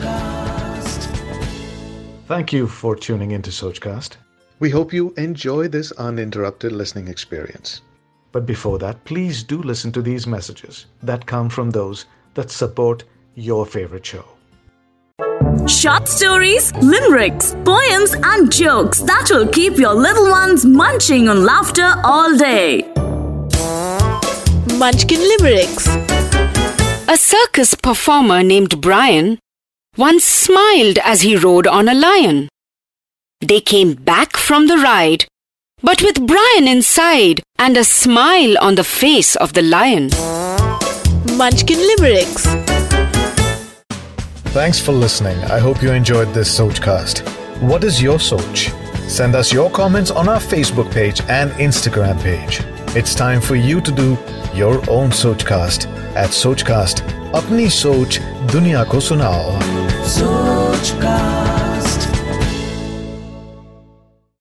Sochcast. Thank you for tuning into Sochcast. We hope you enjoy this uninterrupted listening experience. But before that, please do listen to these messages that come from those that support your favorite show. Short stories, limericks, poems, and jokes that will keep your little ones munching on laughter all day. Munchkin Limericks. A circus performer named Brian once smiled as he rode on a lion. They came back from the ride, but with Brian inside and a smile on the face of the lion. Munchkin Limericks. Thanks for listening. I hope you enjoyed this Sochcast. What is your Soch? Send us your comments on our Facebook page and Instagram page. It's time for you to do your own Sochcast at Sochcast. अपनी सोच दुनिया को सुनाओ Sochcast.